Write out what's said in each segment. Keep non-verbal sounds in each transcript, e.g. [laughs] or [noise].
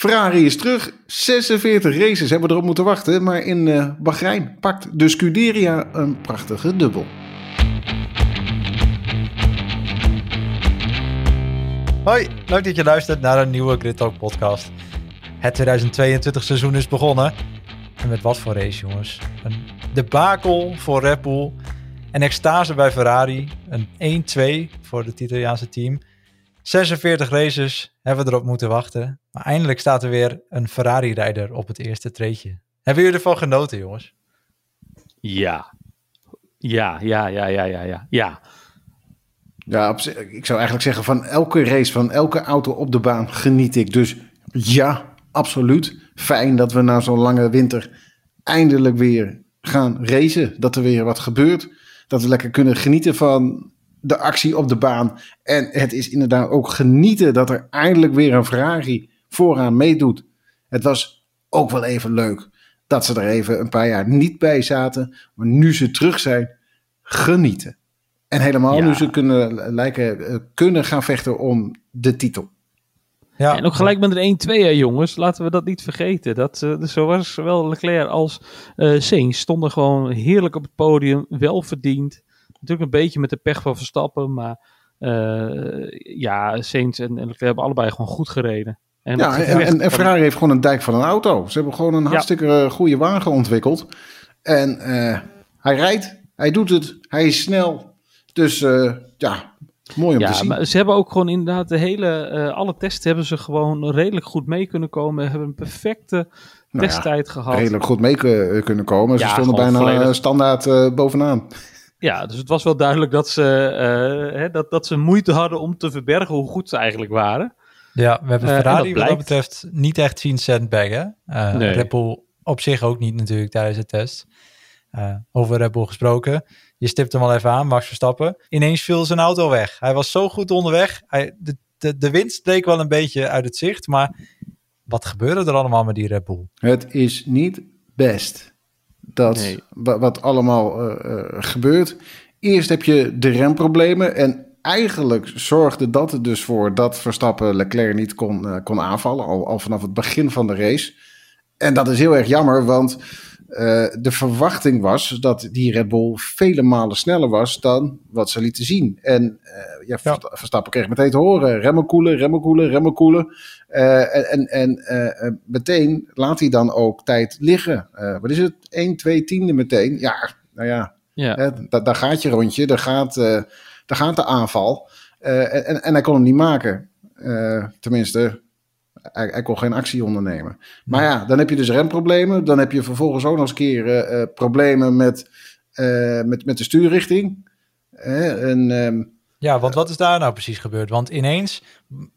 Ferrari is terug. 46 races hebben we erop moeten wachten. Maar in uh, Bahrein pakt de Scuderia een prachtige dubbel. Hoi, leuk dat je luistert naar een nieuwe Grid Talk podcast. Het 2022 seizoen is begonnen. En met wat voor race, jongens? Een debakel voor Red Bull. Een extase bij Ferrari. Een 1-2 voor het Italiaanse team. 46 races hebben we erop moeten wachten. Maar eindelijk staat er weer een Ferrari-rijder op het eerste treetje. Hebben jullie ervan genoten, jongens? Ja. Ja, ja, ja, ja, ja, ja. Ja, ja ik zou eigenlijk zeggen van elke race, van elke auto op de baan geniet ik. Dus ja, absoluut. Fijn dat we na zo'n lange winter eindelijk weer gaan racen. Dat er weer wat gebeurt. Dat we lekker kunnen genieten van de actie op de baan. En het is inderdaad ook genieten dat er eindelijk weer een Ferrari vooraan meedoet. Het was ook wel even leuk dat ze er even een paar jaar niet bij zaten. Maar nu ze terug zijn, genieten. En helemaal nu ze kunnen, lijken, eh, kunnen gaan vechten om de titel. Ja. En ook gelijk met een 1-2, jongens. Laten we dat niet vergeten. Dat, uh, zowel zowel Leclerc als uh, Sainz stonden gewoon heerlijk op het podium. Wel verdiend. Natuurlijk een beetje met de pech van Verstappen. Maar uh, ja, Sainz en, en Leclerc hebben allebei gewoon goed gereden. En ja, en, en, Ferrari heeft gewoon een dijk van een auto. Ze hebben gewoon een hartstikke goede wagen ontwikkeld. En hij rijdt, hij doet het, hij is snel. Dus ja, Mooi om ja, te zien. Maar ze hebben ook gewoon inderdaad de hele, uh, alle tests hebben ze gewoon redelijk goed mee kunnen komen. Hebben een perfecte nou testtijd gehad. Redelijk goed mee kunnen komen. Ze stonden bijna volledig. standaard uh, bovenaan. Ja, dus het was wel duidelijk dat ze, uh, hè, dat, dat ze moeite hadden om te verbergen hoe goed ze eigenlijk waren. Ja, we hebben Ferrari wat dat betreft niet echt zien sandbaggen. Nee. Red Bull op zich ook niet natuurlijk tijdens de test. over Red Bull gesproken. Je stipt hem al even aan, Max Verstappen. Ineens viel zijn auto weg. Hij was zo goed onderweg. Hij, de, de, de wind streek wel een beetje uit het zicht, maar wat gebeurde er allemaal met die Red Bull? Het is niet best dat wat allemaal uh, uh, gebeurt. Eerst heb je de remproblemen en eigenlijk zorgde dat er dus voor dat Verstappen Leclerc niet kon, uh, kon aanvallen, al, al vanaf het begin van de race. En dat is heel erg jammer, want uh, de verwachting was dat die Red Bull vele malen sneller was dan wat ze lieten zien. En uh, ja, ja, Verstappen kreeg meteen te horen: remmen koelen, remmen koelen, remmen koelen. Uh, en en meteen laat hij dan ook tijd liggen. wat is het? 1, 2 tiende meteen. Ja, nou ja, ja. Hè, daar gaat je rondje, daar gaat, daar gaat de aanval. en, en hij kon hem niet maken. tenminste, hij, kon geen actie ondernemen. Maar ja, dan heb je dus remproblemen. Dan heb je vervolgens ook nog eens een keer uh, problemen met, uh, met, met de stuurrichting. en, um, ja, want wat is daar nou precies gebeurd? Want ineens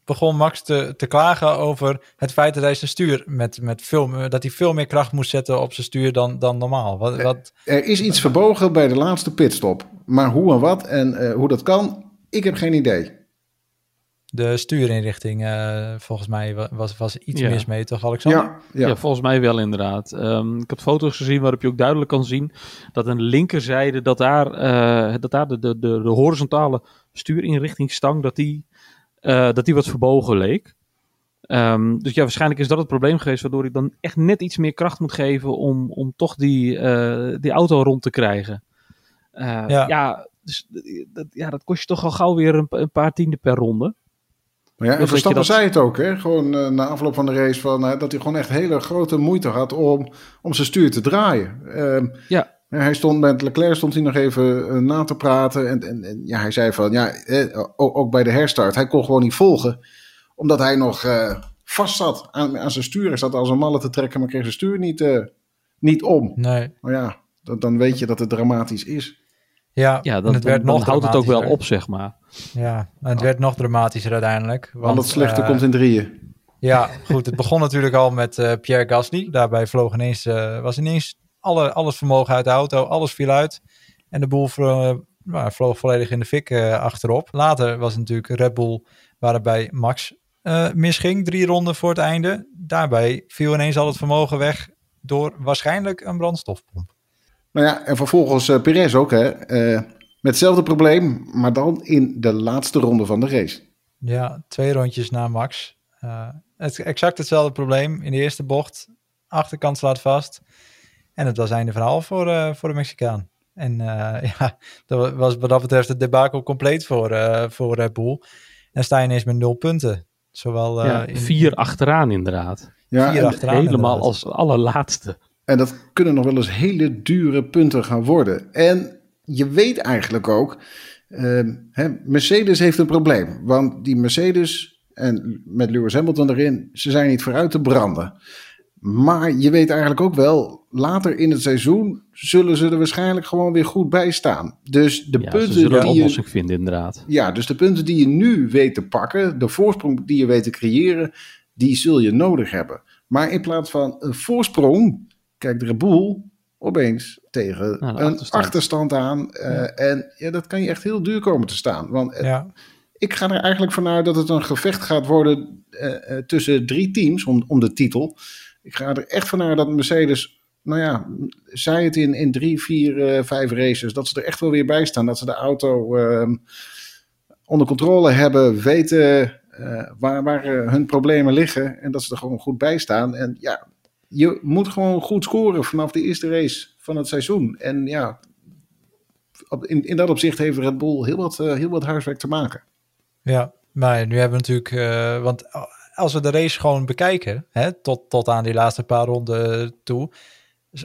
begon Max te, te klagen over het feit dat hij zijn stuur met, met veel, dat hij veel meer kracht moest zetten op zijn stuur dan, dan normaal. Wat, wat... Er is iets verbogen bij de laatste pitstop. Maar hoe en wat en uh, hoe dat kan, ik heb geen idee de stuurinrichting, uh, volgens mij was, was iets mis mee, toch Alexander? Ja, ja. ja, volgens mij wel inderdaad. Um, ik heb foto's gezien waarop je ook duidelijk kan zien dat een linkerzijde, dat daar, uh, dat daar de, de, de, de horizontale stuurinrichtingstang, dat die, uh, dat die wat verbogen leek. Um, dus ja, waarschijnlijk is dat het probleem geweest, waardoor ik dan echt net iets meer kracht moet geven om, om toch die, die auto rond te krijgen. ja. ja, dus dat, ja, dat kost je toch al gauw weer een, een paar tienden per ronde. Maar ja, en Verstappen dat... zei het ook, hè? gewoon uh, na afloop van de race, van, uh, dat hij gewoon echt hele grote moeite had om, om zijn stuur te draaien. Uh, ja. Hij stond met Leclerc stond hij nog even uh, na te praten. En, en, en, ja, hij zei van ja, ook, ook, bij de herstart, hij kon gewoon niet volgen. Omdat hij nog vast zat aan, aan zijn stuur. Hij zat als een malle te trekken, maar kreeg zijn stuur niet, niet om. Nee. Maar ja, dan, dan weet je dat het dramatisch is. Ja, ja dan, werd dan, nog houdt het ook wel op, zeg maar. Ja, het werd nog dramatischer uiteindelijk. Want, Al het slechte uh, komt in drieën. Ja, goed. Het begon natuurlijk al met uh, Pierre Gasly. Daarbij vloog ineens, uh, was ineens alle, alles vermogen uit de auto. Alles viel uit. En de boel vloog, nou, vloog volledig in de fik achterop. Later was het natuurlijk Red Bull waarbij Max misging. Drie ronden voor het einde. Daarbij viel ineens al het vermogen weg door waarschijnlijk een brandstofpomp. Nou ja, en vervolgens Perez ook, hè. Met hetzelfde probleem, maar dan in de laatste ronde van de race. Ja, twee rondjes na Max. Uh, Het, exact hetzelfde probleem. In de eerste bocht, achterkant slaat vast. En het was einde verhaal voor, uh, voor de Mexicaan. En uh, [laughs] ja, dat was wat dat betreft het debakel compleet voor, uh, voor Red Bull. En sta je ineens met nul punten. Zowel, ja, in... vier achteraan inderdaad. Ja, vier achteraan helemaal inderdaad. als allerlaatste. En dat kunnen nog wel eens hele dure punten gaan worden. En je weet eigenlijk ook, uh, hè, Mercedes heeft een probleem. Want die Mercedes en met Lewis Hamilton erin, ze zijn niet vooruit te branden. Maar je weet eigenlijk ook wel, later in het seizoen zullen ze er waarschijnlijk gewoon weer goed bij staan. Dus de ja, punten ze zullen die je, vinden inderdaad. ja, dus de punten die je nu weet te pakken, de voorsprong die je weet te creëren, die zul je nodig hebben. Maar in plaats van een voorsprong, kijkt de Red Bull opeens tegen Nou, een achterstand. achterstand, aan. eh, En ja, dat kan je echt heel duur komen te staan. Want eh, Ja, ik ga er eigenlijk vanuit dat het een gevecht gaat worden eh, tussen drie teams om, om de titel. Ik ga er echt vanuit dat Mercedes, nou ja, zij het in, in drie, vier, vijf races, dat ze er echt wel weer bij staan. Dat ze de auto ehm, onder controle hebben, weten waar, waar hun problemen liggen en dat ze er gewoon goed bij staan. En ja, je moet gewoon goed scoren vanaf de eerste race van het seizoen. En ja, in, in dat opzicht heeft Red Bull heel wat, eh, heel wat huiswerk te maken. ja. Maar nu hebben we natuurlijk, eh, want als we de race gewoon bekijken, hè, tot, tot aan die laatste paar ronden toe,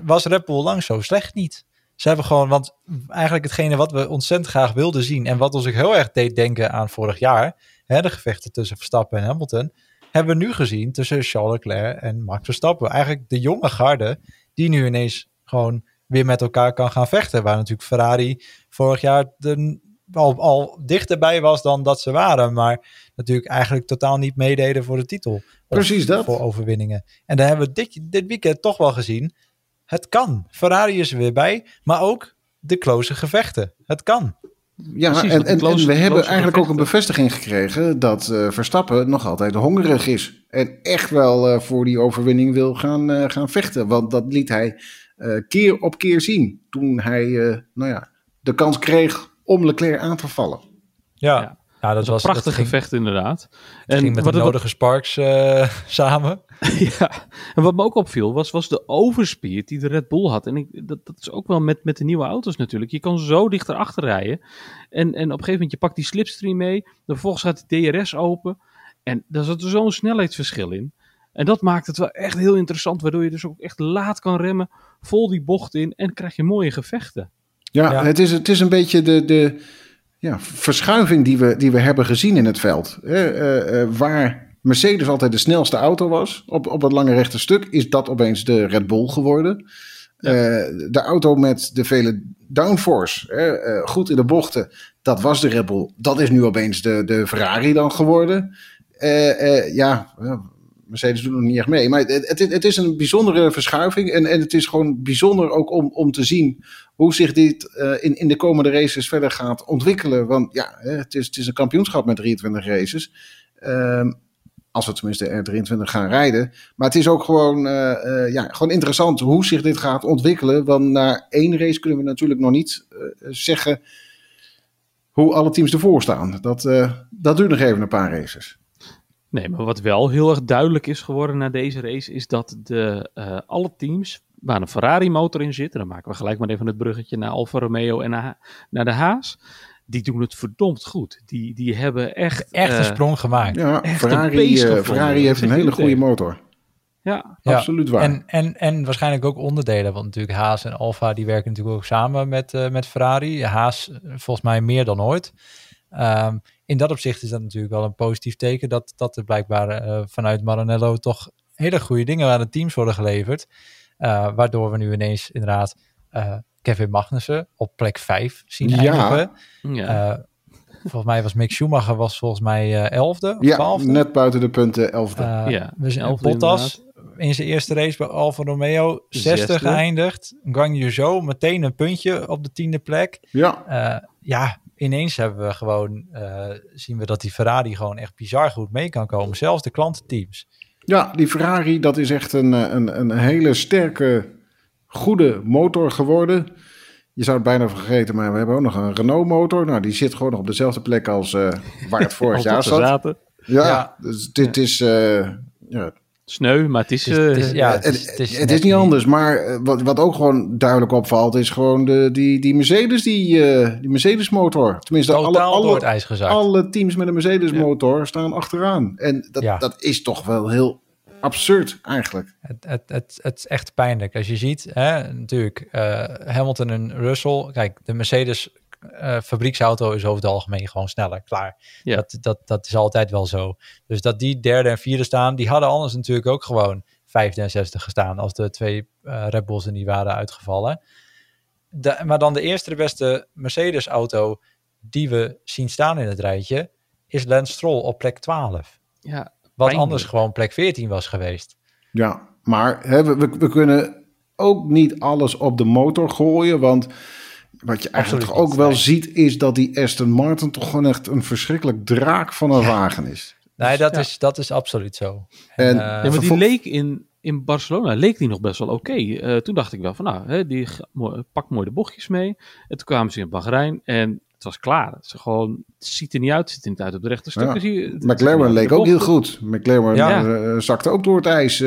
was Red Bull lang zo slecht niet. Ze hebben gewoon, want eigenlijk hetgene wat we ontzettend graag wilden zien en wat ons ook heel erg deed denken aan vorig jaar, hè, de gevechten tussen Verstappen en Hamilton, hebben we nu gezien tussen Charles Leclerc en Max Verstappen. Eigenlijk de jonge garde die nu ineens gewoon weer met elkaar kan gaan vechten. Waar natuurlijk Ferrari vorig jaar de, al, al dichterbij was dan dat ze waren. Maar natuurlijk eigenlijk totaal niet meededen voor de titel. Precies dat. Voor overwinningen. En daar hebben we dit, dit weekend toch wel gezien. Het kan. Ferrari is er weer bij. Maar ook de close gevechten. Het kan. Ja, Precies, en, we hebben eigenlijk ook een bevestiging gekregen dat eh, Verstappen nog altijd hongerig is. En echt wel eh, voor die overwinning wil gaan, eh, gaan vechten. Want dat liet hij eh, keer op keer zien toen hij eh, nou ja, de kans kreeg om Leclerc aan te vallen. Ja, Ja. Ja. dat, Dat was een prachtig dat ging, gevecht inderdaad. ging met wat de het nodige Sparks eh, [laughs] samen. [laughs] ja, en wat me ook opviel was, was de overspeed die de Red Bull had. En ik, dat, dat is ook wel met, met de nieuwe auto's natuurlijk. Je kan zo dichter achter rijden. En, en op een gegeven moment, je pakt die slipstream mee. Dan vervolgens gaat de DRS open. En daar zat er zo'n snelheidsverschil in. En dat maakt het wel echt heel interessant. Waardoor je dus ook echt laat kan remmen. Vol die bocht in. En krijg je mooie gevechten. Ja, Ja. Het, is, het is een beetje de, de ja, verschuiving die we, die we hebben gezien in het veld. hè. Eh, eh, waar Mercedes altijd de snelste auto was op, op het lange rechte stuk, is dat opeens de Red Bull geworden. Eh, de auto met de vele downforce, hè, goed in de bochten, dat was de Red Bull. Dat is nu opeens de, de Ferrari dan geworden. Ja, Mercedes doet nog niet echt mee. Maar het, het, is een bijzondere verschuiving. En, en het is gewoon bijzonder ook om, om te zien hoe zich dit eh, in, in de komende races verder gaat ontwikkelen. Want ja, het is, het is een kampioenschap met 23 races. Ehm, als we tenminste er 23 gaan rijden. Maar het is ook gewoon, eh, eh, ja, gewoon interessant hoe zich dit gaat ontwikkelen. Want na één race kunnen we natuurlijk nog niet zeggen hoe alle teams ervoor staan. Dat, dat duurt nog even een paar races. Nee, maar wat wel heel erg duidelijk is geworden na deze race, is dat de, eh, alle teams waar een Ferrari motor in zit, en dan maken we gelijk maar even het bruggetje naar Alfa Romeo en naar, naar de Haas, die doen het verdomd goed. Die, die hebben echt... Echt een eh, sprong gemaakt. Ja, Echt Ferrari, eh. Ferrari heeft een hele goede motor. Ja, Ja, Absoluut waar. En, en, en waarschijnlijk ook onderdelen, want natuurlijk Haas en Alfa die werken natuurlijk ook samen met, eh, met Ferrari. Haas volgens mij meer dan ooit. Ehm, in dat opzicht is dat natuurlijk wel een positief teken dat, dat er blijkbaar eh, vanuit Maranello toch hele goede dingen aan de teams worden geleverd. Eh, waardoor we nu ineens inderdaad eh, Kevin Magnussen op plek 5 zien Ja. eindigen. ja. Eh, volgens mij was Mick Schumacher was volgens mij eh 11e of Ja, 12e. net buiten de punten, elfde. Uh, Ja, we zijn elfde Bottas in zijn eerste race bij Alfa Romeo 60 Zesde. geëindigd. Guan Zhou meteen een puntje op de tiende plek. ja, Uh, ja, ineens hebben we gewoon uh, zien we dat die Ferrari gewoon echt bizar goed mee kan komen. Zelfs de klantenteams. ja, die Ferrari, dat is echt een, een, een hele sterke, goede motor geworden. Je zou het bijna vergeten, maar we hebben ook nog een Renault motor. Nou, die zit gewoon nog op dezelfde plek als uh, waar het [laughs] vorig jaar zat. Ja, Ja. dus dit is... eh, ja, sneu, maar het is... Het is, uh, ja, het, het, is, het is, niet anders. Maar wat, wat ook gewoon duidelijk opvalt, is gewoon de, die, die Mercedes, die, uh, die Mercedes motor. Tenminste, alle, alle, alle teams met een Mercedes motor staan achteraan. En dat, ja. dat is toch wel heel absurd eigenlijk. Het, het, het, het is echt pijnlijk. Als je ziet, hè, natuurlijk, uh, Hamilton en Russell. Kijk, de Mercedes uh, fabrieksauto is over het algemeen gewoon sneller. Klaar. Ja. Dat, dat, dat is altijd wel zo. Dus dat die derde en vierde staan, die hadden anders natuurlijk ook gewoon vijfde en zesde gestaan als de twee uh, Red Bulls er niet waren uitgevallen. De, maar dan de eerste de beste Mercedes auto die we zien staan in het rijtje is Lance Stroll op plek 12. Ja, wat anders gewoon plek 14 was geweest. Ja, maar hè, we, we, kunnen ook niet alles op de motor gooien, want wat je eigenlijk toch ook wel ziet, is dat die Aston Martin toch gewoon echt een verschrikkelijk draak van een wagen is. Nee, dat, is, dat is absoluut zo. En, uh, ja, maar die leek in, in Barcelona leek die nog best wel oké. Okay. Uh, toen dacht ik wel van, nou, hè, die pakt mooi de bochtjes mee. En toen kwamen ze in Bahrein en het was klaar. Ze gewoon, het ziet er niet uit, ziet er niet uit op de rechte stukken. Ja. McLaren leek ook heel goed. McLaren ja. uh, zakte ook door het ijs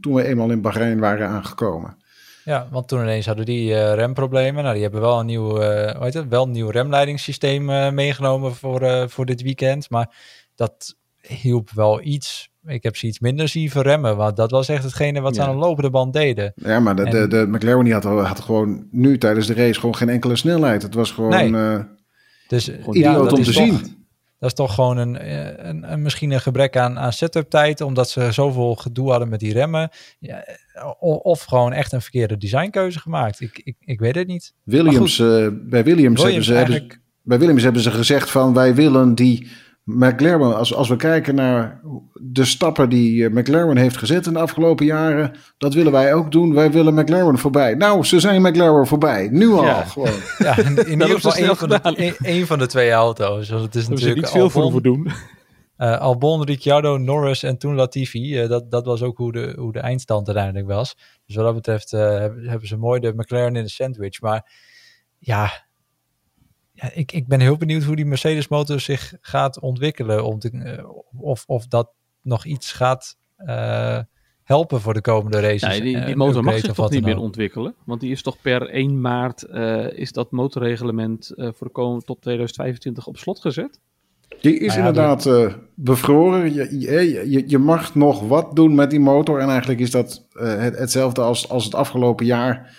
toen we eenmaal in Bahrein waren aangekomen. Ja, want toen ineens hadden die uh, remproblemen. Nou, die hebben wel een nieuw, uh, hoe heet het, wel een nieuw remleidingssysteem uh, meegenomen voor, voor dit weekend. Maar dat hielp wel iets. Ik heb ze iets minder zien verremmen, want dat was echt hetgene wat ze aan een lopende band deden. Ja, maar de, en, de, de McLaren had, had gewoon nu tijdens de race gewoon geen enkele snelheid. Het was gewoon nee. dus, idioot ja, om te zien. Dat is toch gewoon een, eh, een, een, misschien een gebrek aan, aan setup tijd, omdat ze zoveel gedoe hadden met die remmen. Ja, of, of, gewoon echt een verkeerde designkeuze gemaakt. Ik, ik, ik weet het niet. Williams, uh, bij Williams, Williams hebben, ze, hebben, bij Williams hebben ze gezegd van wij willen die McLaren, als, als we kijken naar de stappen die eh, McLaren heeft gezet in de afgelopen jaren, dat willen wij ook doen. Wij willen McLaren voorbij. Nou, ze zijn McLaren voorbij. Nu al ja. gewoon. [laughs] Ja, in, in [laughs] ieder geval één van, de, een, van de twee auto's. Want het is natuurlijk niet veel Albon, voor doen. Uh, [laughs] Albon, Ricciardo, Norris en toen Latifi. Uh, dat, dat was ook hoe de, hoe de eindstand uiteindelijk was. Dus wat dat betreft uh, hebben ze mooi de McLaren in de sandwich. Maar ja, ik, ik ben heel benieuwd hoe die Mercedes motor zich gaat ontwikkelen. Om te, uh, of, of dat nog iets gaat uh, helpen voor de komende races. Nee, die, die motor mag zich toch niet meer ontwikkelen? Want die is toch per 1 maart uh, is dat motorreglement voor de komende tot 2025 op slot gezet? Die is nou ja, inderdaad uh, bevroren. Je, je, je, mag nog wat doen met die motor. En eigenlijk is dat uh, het, hetzelfde als, als het afgelopen jaar.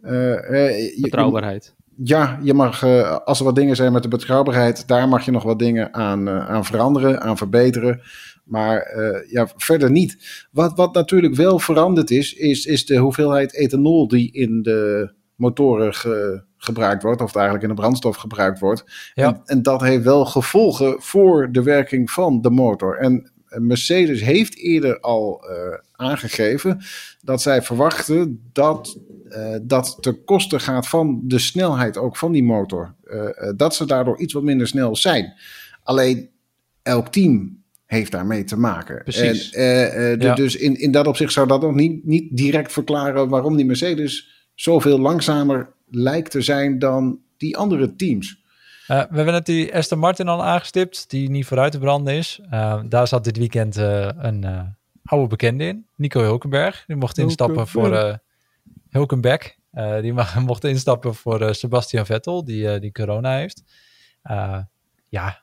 Uh, Betrouwbaarheid ja, je mag, uh, als er wat dingen zijn met de betrouwbaarheid, daar mag je nog wat dingen aan, uh, aan veranderen, aan verbeteren. Maar uh, ja, verder niet. Wat, wat natuurlijk wel veranderd is, is, is de hoeveelheid ethanol die in de motoren ge, gebruikt wordt, of eigenlijk in de brandstof gebruikt wordt. Ja. En, en, dat heeft wel gevolgen voor de werking van de motor. En Mercedes heeft eerder al aangegeven dat zij verwachten dat uh, dat ten koste gaat van de snelheid ook van die motor. Uh, dat ze daardoor iets wat minder snel zijn. Alleen elk team heeft daarmee te maken. Precies. En, ja. Dus in, in dat opzicht zou dat nog niet, niet direct verklaren waarom die Mercedes zoveel langzamer lijkt te zijn dan die andere teams. We hebben net die Aston Martin al aangestipt, die niet vooruit te branden is. daar zat dit weekend een oude bekende in, Nico Hulkenberg. Die mocht instappen voor Hulkenberg. Uh, die mag, [laughs] mocht instappen voor uh, Sebastian Vettel, die, uh, die corona heeft. ja,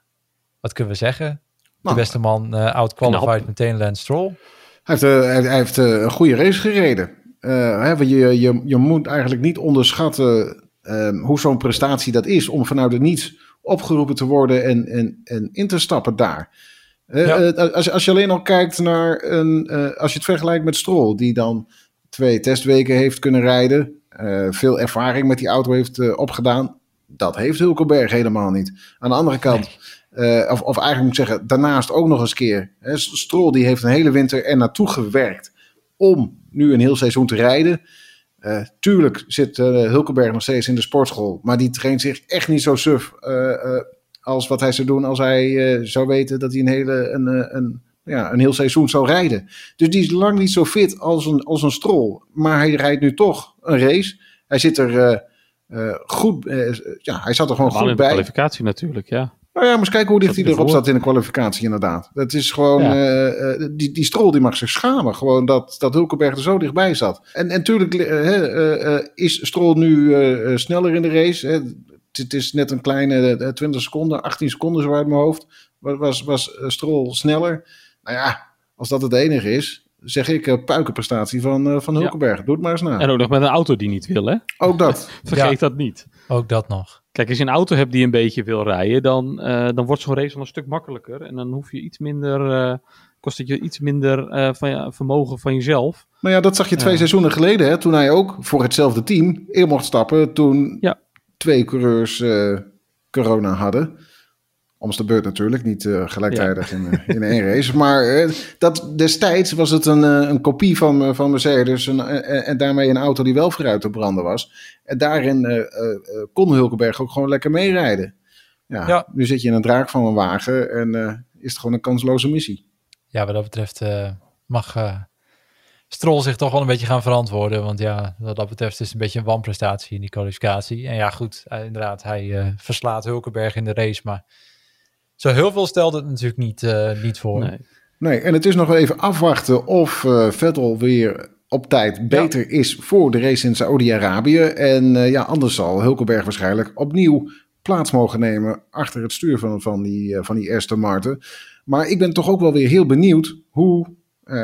wat kunnen we zeggen? Nou, de beste man out-qualified meteen Lance Stroll. Hij heeft, hij heeft een goede race gereden. Hè, je, je, je moet eigenlijk niet onderschatten ehm, hoe zo'n prestatie dat is... om vanuit het niets opgeroepen te worden en, en, en in te stappen daar. Ja. als, als je alleen al kijkt naar een... als je het vergelijkt met Stroll, die dan twee testweken heeft kunnen rijden. Uh, veel ervaring met die auto heeft uh, opgedaan. Dat heeft Hulkenberg helemaal niet. Aan de andere kant, uh, of, of eigenlijk moet ik zeggen, daarnaast ook nog eens keer. Hè, Stroll die heeft een hele winter er naartoe gewerkt om nu een heel seizoen te rijden. Tuurlijk zit Hulkenberg nog steeds in de sportschool, maar die traint zich echt niet zo suf als wat hij zou doen als hij zou weten dat hij een hele een, een ja, een heel seizoen zou rijden. Dus die is lang niet zo fit als een, als een strol. Maar hij rijdt nu toch een race. Hij zit er goed, ja, hij zat er gewoon goed in bij. kwalificatie natuurlijk, ja. Nou ja, maar eens kijken hoe dicht hij erop staat in de kwalificatie inderdaad. Het is gewoon, ja. uh, die, die Strol die mag zich schamen. Gewoon dat, dat Hulkenberg er zo dichtbij zat. En natuurlijk uh, is Strol nu sneller in de race. Hè. Het is net een kleine 20 seconden, 18 seconden zo uit mijn hoofd. Was, was Strol sneller. Nou ja, als dat het enige is, zeg ik, puikenprestatie van, van Hulkenberg. Doe het maar eens na. En ook nog met een auto die niet wil, hè? Ook dat. [laughs] Vergeet dat niet. Ook dat nog. Kijk, als je een auto hebt die een beetje wil rijden, dan, uh, dan wordt zo'n race wel een stuk makkelijker. En dan hoef je iets minder, kost het je iets minder van je, vermogen van jezelf. Nou ja, dat zag je twee seizoenen geleden, hè, toen hij ook voor hetzelfde team in mocht stappen. Toen ja. twee coureurs corona hadden. Om de beurt natuurlijk, niet uh, gelijktijdig in, uh, in één race. Maar uh, dat, destijds was het een, een kopie van, van Mercedes en, en, daarmee een auto die wel vooruit te branden was. En daarin kon Hulkenberg ook gewoon lekker meerijden. Ja, ja, Nu zit je in een draak van een wagen en is het gewoon een kansloze missie. Ja, wat dat betreft mag Strol zich toch wel een beetje gaan verantwoorden. Want ja, wat dat betreft is het een beetje een wanprestatie in die kwalificatie. En ja, goed, inderdaad, hij verslaat Hulkenberg in de race, maar zo heel veel stelde het natuurlijk niet, uh, niet voor. Nee. nee, en het is nog even afwachten of uh, Vettel weer op tijd beter is voor de race in Saoedi-Arabië. En uh, ja, anders zal Hulkenberg waarschijnlijk opnieuw plaats mogen nemen achter het stuur van, van, die, van die Aston Martin. Maar ik ben toch ook wel weer heel benieuwd hoe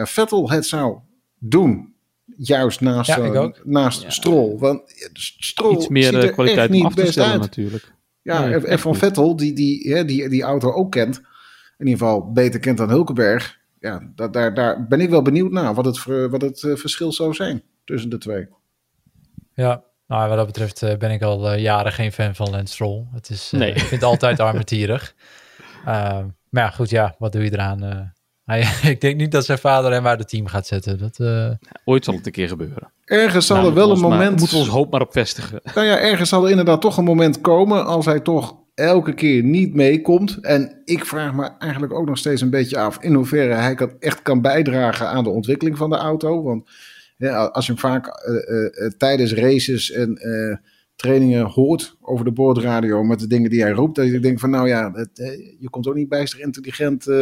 Vettel het zou doen. Juist naast, ja, naast ja. Stroll. Want Stroll Iets meer ziet er kwaliteit echt niet best uit. natuurlijk. Ja, en Van Vettel, die die, die, die auto ook kent, in ieder geval beter kent dan Hulkenberg. Ja, daar, daar, daar ben ik wel benieuwd naar wat het, wat het eh, verschil zou zijn tussen de twee. Ja, nou, wat dat betreft eh, ben ik al uh, jaren geen fan van Lance Stroll. Het is, nee. Ik vind het altijd armetierig. Uh, [laughs] maar ja, goed, ja, wat doe je eraan? [laughs] ik denk niet dat zijn vader hem uit het team gaat zetten. Dat, uh... ooit zal het een keer gebeuren. Ergens zal nou, er wel een moment... Maar, moeten we ons hoop maar op vestigen. Nou ja, ergens zal er inderdaad toch een moment komen... als hij toch elke keer niet meekomt. En ik vraag me eigenlijk ook nog steeds een beetje af... in hoeverre hij kan, echt kan bijdragen aan de ontwikkeling van de auto. Want ja, als je hem vaak uh, uh, tijdens races en trainingen hoort over de boordradio met de dingen die hij roept. Dat ik denk van nou ja, het, je komt ook niet bijster intelligent uh,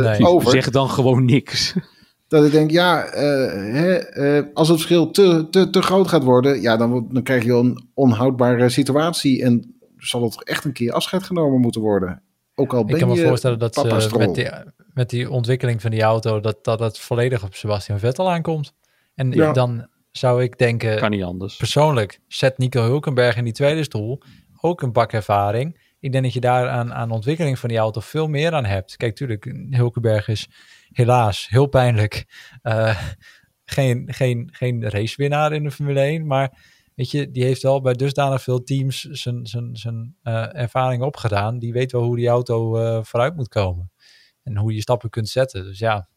nee, over. Zeg dan gewoon niks. [laughs] Dat ik denk, ja, uh, hè, uh, als het verschil te, te, te groot gaat worden, ja, dan, dan krijg je een onhoudbare situatie. En zal het echt een keer afscheid genomen moeten worden. Ook al ben ik kan me voorstellen dat met, die, met die ontwikkeling van die auto, dat, dat het volledig op Sebastian Vettel aankomt. En ja. dan zou ik denken... Kan niet anders. Persoonlijk, zet Nico Hulkenberg in die tweede stoel. Ook een bakervaring. Ik denk dat je daar aan, aan ontwikkeling van die auto veel meer aan hebt. Kijk, tuurlijk, Hulkenberg is helaas heel pijnlijk uh, geen, geen, geen racewinnaar in de Formule 1. Maar weet je, die heeft wel bij dusdanig veel teams zijn, zijn, zijn uh, ervaring opgedaan. Die weet wel hoe die auto uh, vooruit moet komen. En hoe je stappen kunt zetten. Dus ja,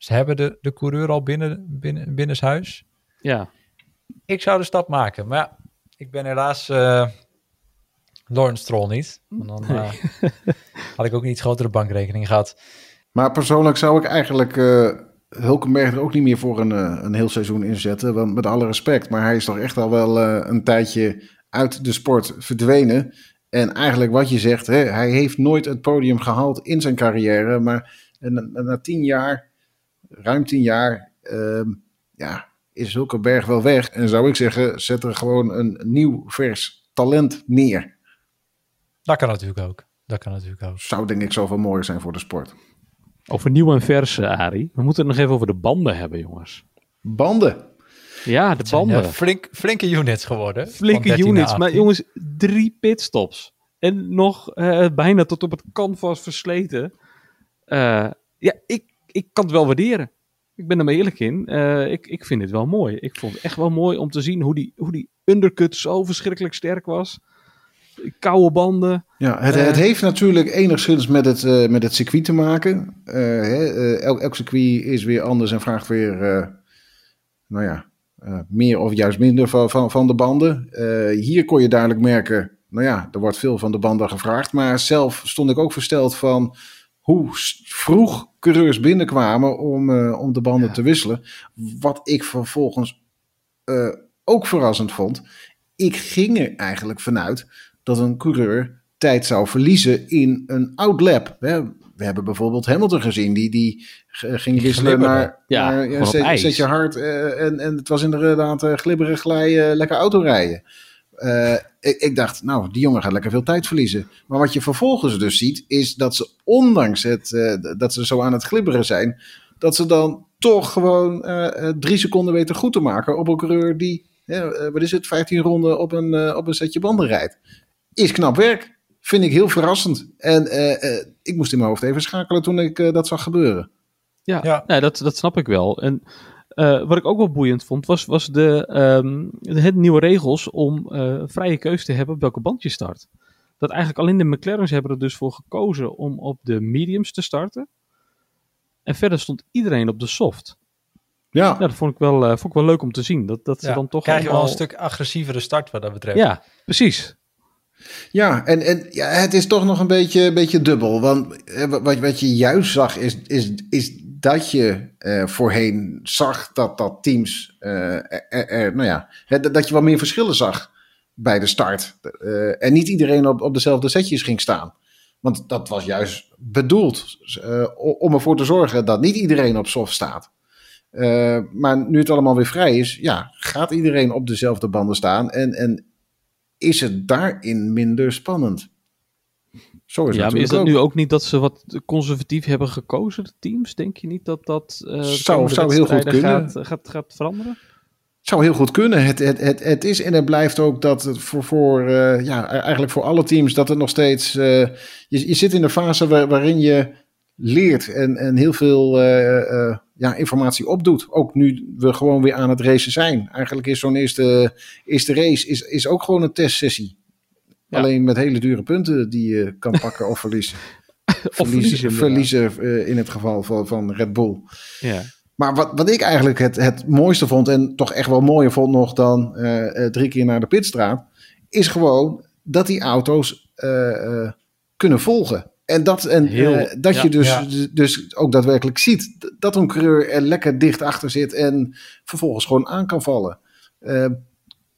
ze hebben de, de coureur al binnen, binnen, binnenshuis. Ja. Ik zou de stap maken. Maar ja, ik ben helaas uh, Lawrence Stroll niet. Want dan uh, [laughs] had ik ook een iets grotere bankrekening gehad. Maar persoonlijk zou ik eigenlijk uh, Hulkenberg er ook niet meer voor een, een heel seizoen inzetten. Want met alle respect, maar hij is toch echt al wel een tijdje uit de sport verdwenen. En eigenlijk wat je zegt, hè, hij heeft nooit het podium gehaald in zijn carrière. Maar na, na tien jaar ruim tien jaar uh, ja, is Hulkenberg wel weg. En zou ik zeggen, zet er gewoon een nieuw vers talent neer. Dat kan natuurlijk ook. Dat kan natuurlijk ook. Zou denk ik zoveel mooier zijn voor de sport. Over nieuw en vers, uh, Arie. We moeten het nog even over de banden hebben, jongens. Banden? Ja, de banden. flink, flinke units geworden. Flinke units, maar jongens, drie pitstops. En nog uh, bijna tot op het canvas versleten. Uh, ja, ik, ik kan het wel waarderen. Ik ben er maar eerlijk in. Uh, ik, ik vind het wel mooi. Ik vond het echt wel mooi om te zien hoe die, hoe die undercut zo verschrikkelijk sterk was. Koude banden. Ja, het, uh, het heeft natuurlijk enigszins met het, uh, met het circuit te maken. Hè, elk, elk circuit is weer anders en vraagt weer, nou ja, meer of juist minder van, van, van de banden. hier kon je duidelijk merken, nou ja, er wordt veel van de banden gevraagd. Maar zelf stond ik ook versteld van hoe vroeg coureurs binnenkwamen om, uh, om de banden te wisselen. Wat ik vervolgens uh, ook verrassend vond. Ik ging er eigenlijk vanuit dat een coureur tijd zou verliezen in een outlap. We hebben bijvoorbeeld Hamilton gezien, die, die ging wisselen naar, ja, naar ja, zet, zet, je hard uh, en, en het was inderdaad glibberig glij, lekker autorijden. Ik, ik, dacht, nou, die jongen gaat lekker veel tijd verliezen. Maar wat je vervolgens dus ziet, is dat ze ondanks het, dat ze zo aan het glibberen zijn, dat ze dan toch gewoon drie seconden weten goed te maken op een coureur die, wat is het, 15 ronden op een, op een setje banden rijdt. Is knap werk. Vind ik heel verrassend. En uh, uh, ik moest in mijn hoofd even schakelen toen ik uh, dat zag gebeuren. Ja, ja. Nee, dat, dat snap ik wel. En wat ik ook wel boeiend vond, was, was de, um, de nieuwe regels om vrije keuze te hebben op welke band je start. Dat eigenlijk alleen de McLaren's hebben er dus voor gekozen om op de mediums te starten. En verder stond iedereen op de soft. Ja. ja dat vond ik, wel, vond ik wel leuk om te zien. Dat, dat ze dan toch krijg je wel een stuk agressievere start wat dat betreft. Ja, precies. Ja, en, en ja, het is toch nog een beetje, beetje dubbel. Want eh, wat, wat je juist zag, is, is, is dat je uh, voorheen zag dat, dat teams, uh, er, nou ja, dat je wat meer verschillen zag bij de start. Uh, en niet iedereen op, op dezelfde setjes ging staan. Want dat was juist bedoeld om ervoor te zorgen dat niet iedereen op soft staat. maar nu het allemaal weer vrij is, ja, gaat iedereen op dezelfde banden staan. En, en is het daarin minder spannend. Zo is ja, maar is dat nu ook niet dat ze wat conservatief hebben gekozen, de teams? Denk je niet dat dat uh, zou, zou heel goed kunnen. Gaat, gaat, gaat veranderen? Zou heel goed kunnen. Het, het, het, het is en het blijft ook dat het voor, voor uh, ja, eigenlijk voor alle teams dat het nog steeds. Uh, je, je zit in een fase waar, waarin je leert en, en heel veel uh, ja, informatie opdoet. Ook nu we gewoon weer aan het racen zijn. Eigenlijk is zo'n eerste, eerste race is, is ook gewoon een testsessie. Alleen met hele dure punten die je kan pakken of verliezen. [laughs] of verliezen, verliezen uh, in het geval van, van Red Bull. Ja. Maar wat, wat ik eigenlijk het, het mooiste vond, en toch echt wel mooier vond nog dan uh, drie keer naar de pitstraat, is gewoon dat die auto's uh, kunnen volgen. En dat, en, Heel, dat je dus, dus ook daadwerkelijk ziet dat een coureur er lekker dicht achter zit en vervolgens gewoon aan kan vallen.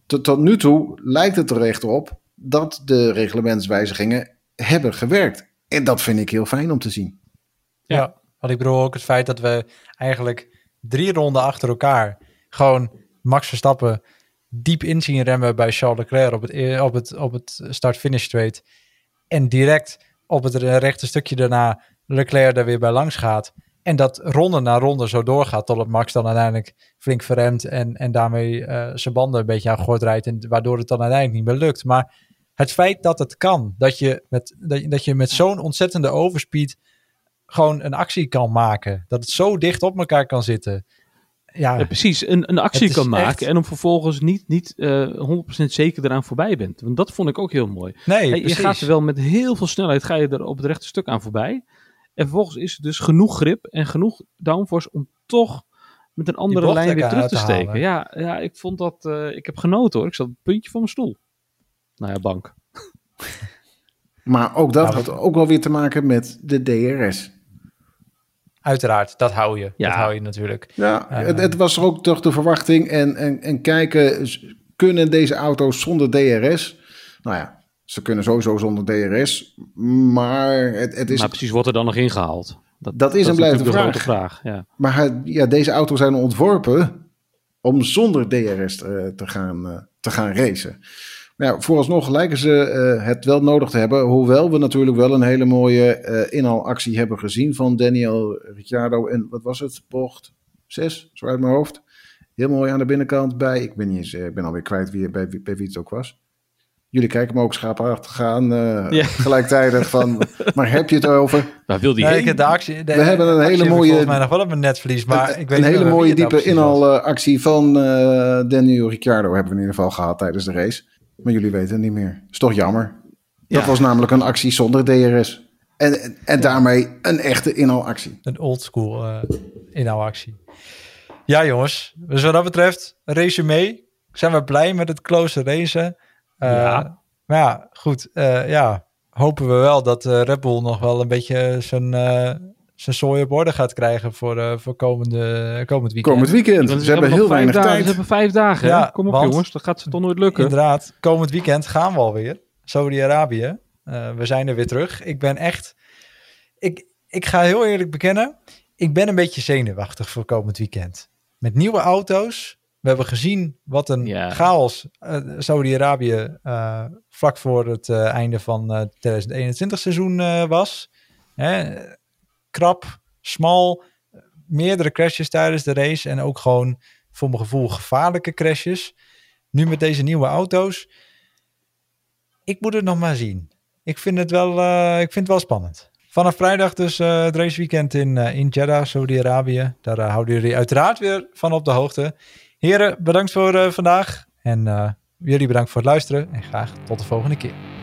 tot, tot nu toe lijkt het er echt op dat de reglementswijzigingen hebben gewerkt. En dat vind ik heel fijn om te zien. Ja, want ik bedoel ook het feit dat we eigenlijk drie ronden achter elkaar gewoon Max Verstappen diep in zien remmen bij Charles Leclerc op het, e- op het, op het start-finish straight. En direct op het rechte stukje daarna Leclerc er weer bij langs gaat. En dat ronde na ronde zo doorgaat totdat Max dan uiteindelijk flink verremt en, en daarmee uh, zijn banden een beetje aan gort rijdt. En waardoor het dan uiteindelijk niet meer lukt. Maar het feit dat het kan, dat je met, dat, dat je met zo'n ontzettende overspeed gewoon een actie kan maken. Dat het zo dicht op elkaar kan zitten. Ja, precies, een, een actie kan maken en om vervolgens niet, niet uh, eh, 100% zeker eraan voorbij bent. Want dat vond ik ook heel mooi. Nee, je gaat er wel met heel veel snelheid ga je er op het rechte stuk aan voorbij. En vervolgens is er dus genoeg grip en genoeg downforce om toch met een andere lijn weer terug te, steken. Ja, ja, ik vond dat, uh, ik heb genoten hoor. Ik zat op het puntje van mijn stoel. Nou ja, bank. maar ook dat had ook wel weer te maken met de DRS. Uiteraard, dat hou je. Ja. Dat hou je natuurlijk. Ja, uh, het, het, was ook toch de verwachting. En, en, en kijken, kunnen deze auto's zonder DRS? Nou ja, ze kunnen sowieso zonder DRS. Maar het, het is... Maar precies, wordt er dan nog ingehaald? Dat, dat is een blijvende vraag. vraag ja. Maar ja, deze auto's zijn ontworpen om zonder DRS te, te gaan, te gaan racen. Nou ja, vooralsnog lijken ze uh, het wel nodig te hebben. Hoewel we natuurlijk wel een hele mooie uh, inhaalactie hebben gezien van Daniel Ricciardo. En wat was het? Bocht 6, zo uit mijn hoofd. Heel mooi aan de binnenkant bij. Ik ben, niet eens, uh, ik ben alweer kwijt wie, bij, bij wie het ook was. Jullie kijken me ook schaapachtig gaan ja. gelijktijdig van, [laughs] maar heb je het over? Waar wil die nee, De actie, we hebben een hele mooie... Volgens mij nog wel op een netvlies, maar een, ik weet Een hele mooie diepe inhaalactie van Daniel Ricciardo hebben we in ieder geval gehad tijdens de race. Maar jullie weten het niet meer. Is toch jammer. Dat was namelijk een actie zonder DRS. En, en, daarmee een echte inhaalactie. Een oldschool uh, inhaalactie. Ja, jongens. Dus wat dat betreft, resume. Zijn we blij met het close racen. Uh, ja. Maar ja, goed. Uh, ja, hopen we wel dat uh, Red Bull nog wel een beetje zijn, zijn zooi op orde gaat krijgen voor, voor komende, komend weekend. Komend weekend. Ze, hebben heel weinig dagen, tijd. Ze hebben vijf dagen. Ja, Kom op jongens, dat gaat ze toch nooit lukken. Inderdaad, komend weekend gaan we alweer. Saudi-Arabië. we zijn er weer terug. Ik ben echt... Ik, ik ga heel eerlijk bekennen, ik ben een beetje zenuwachtig voor komend weekend. Met nieuwe auto's. We hebben gezien wat een chaos uh, Saudi-Arabië uh, vlak voor het uh, einde van het 2021 seizoen was. Hè? Krap, smal, meerdere crashes tijdens de race en ook gewoon voor mijn gevoel gevaarlijke crashes. Nu met deze nieuwe auto's. Ik moet het nog maar zien. Ik vind het wel, ik vind het wel spannend. Vanaf vrijdag dus uh, het raceweekend in, uh, in Jeddah, Saudi-Arabië. Daar houden jullie uiteraard weer van op de hoogte. Heren, bedankt voor vandaag. En jullie bedankt voor het luisteren. En graag tot de volgende keer.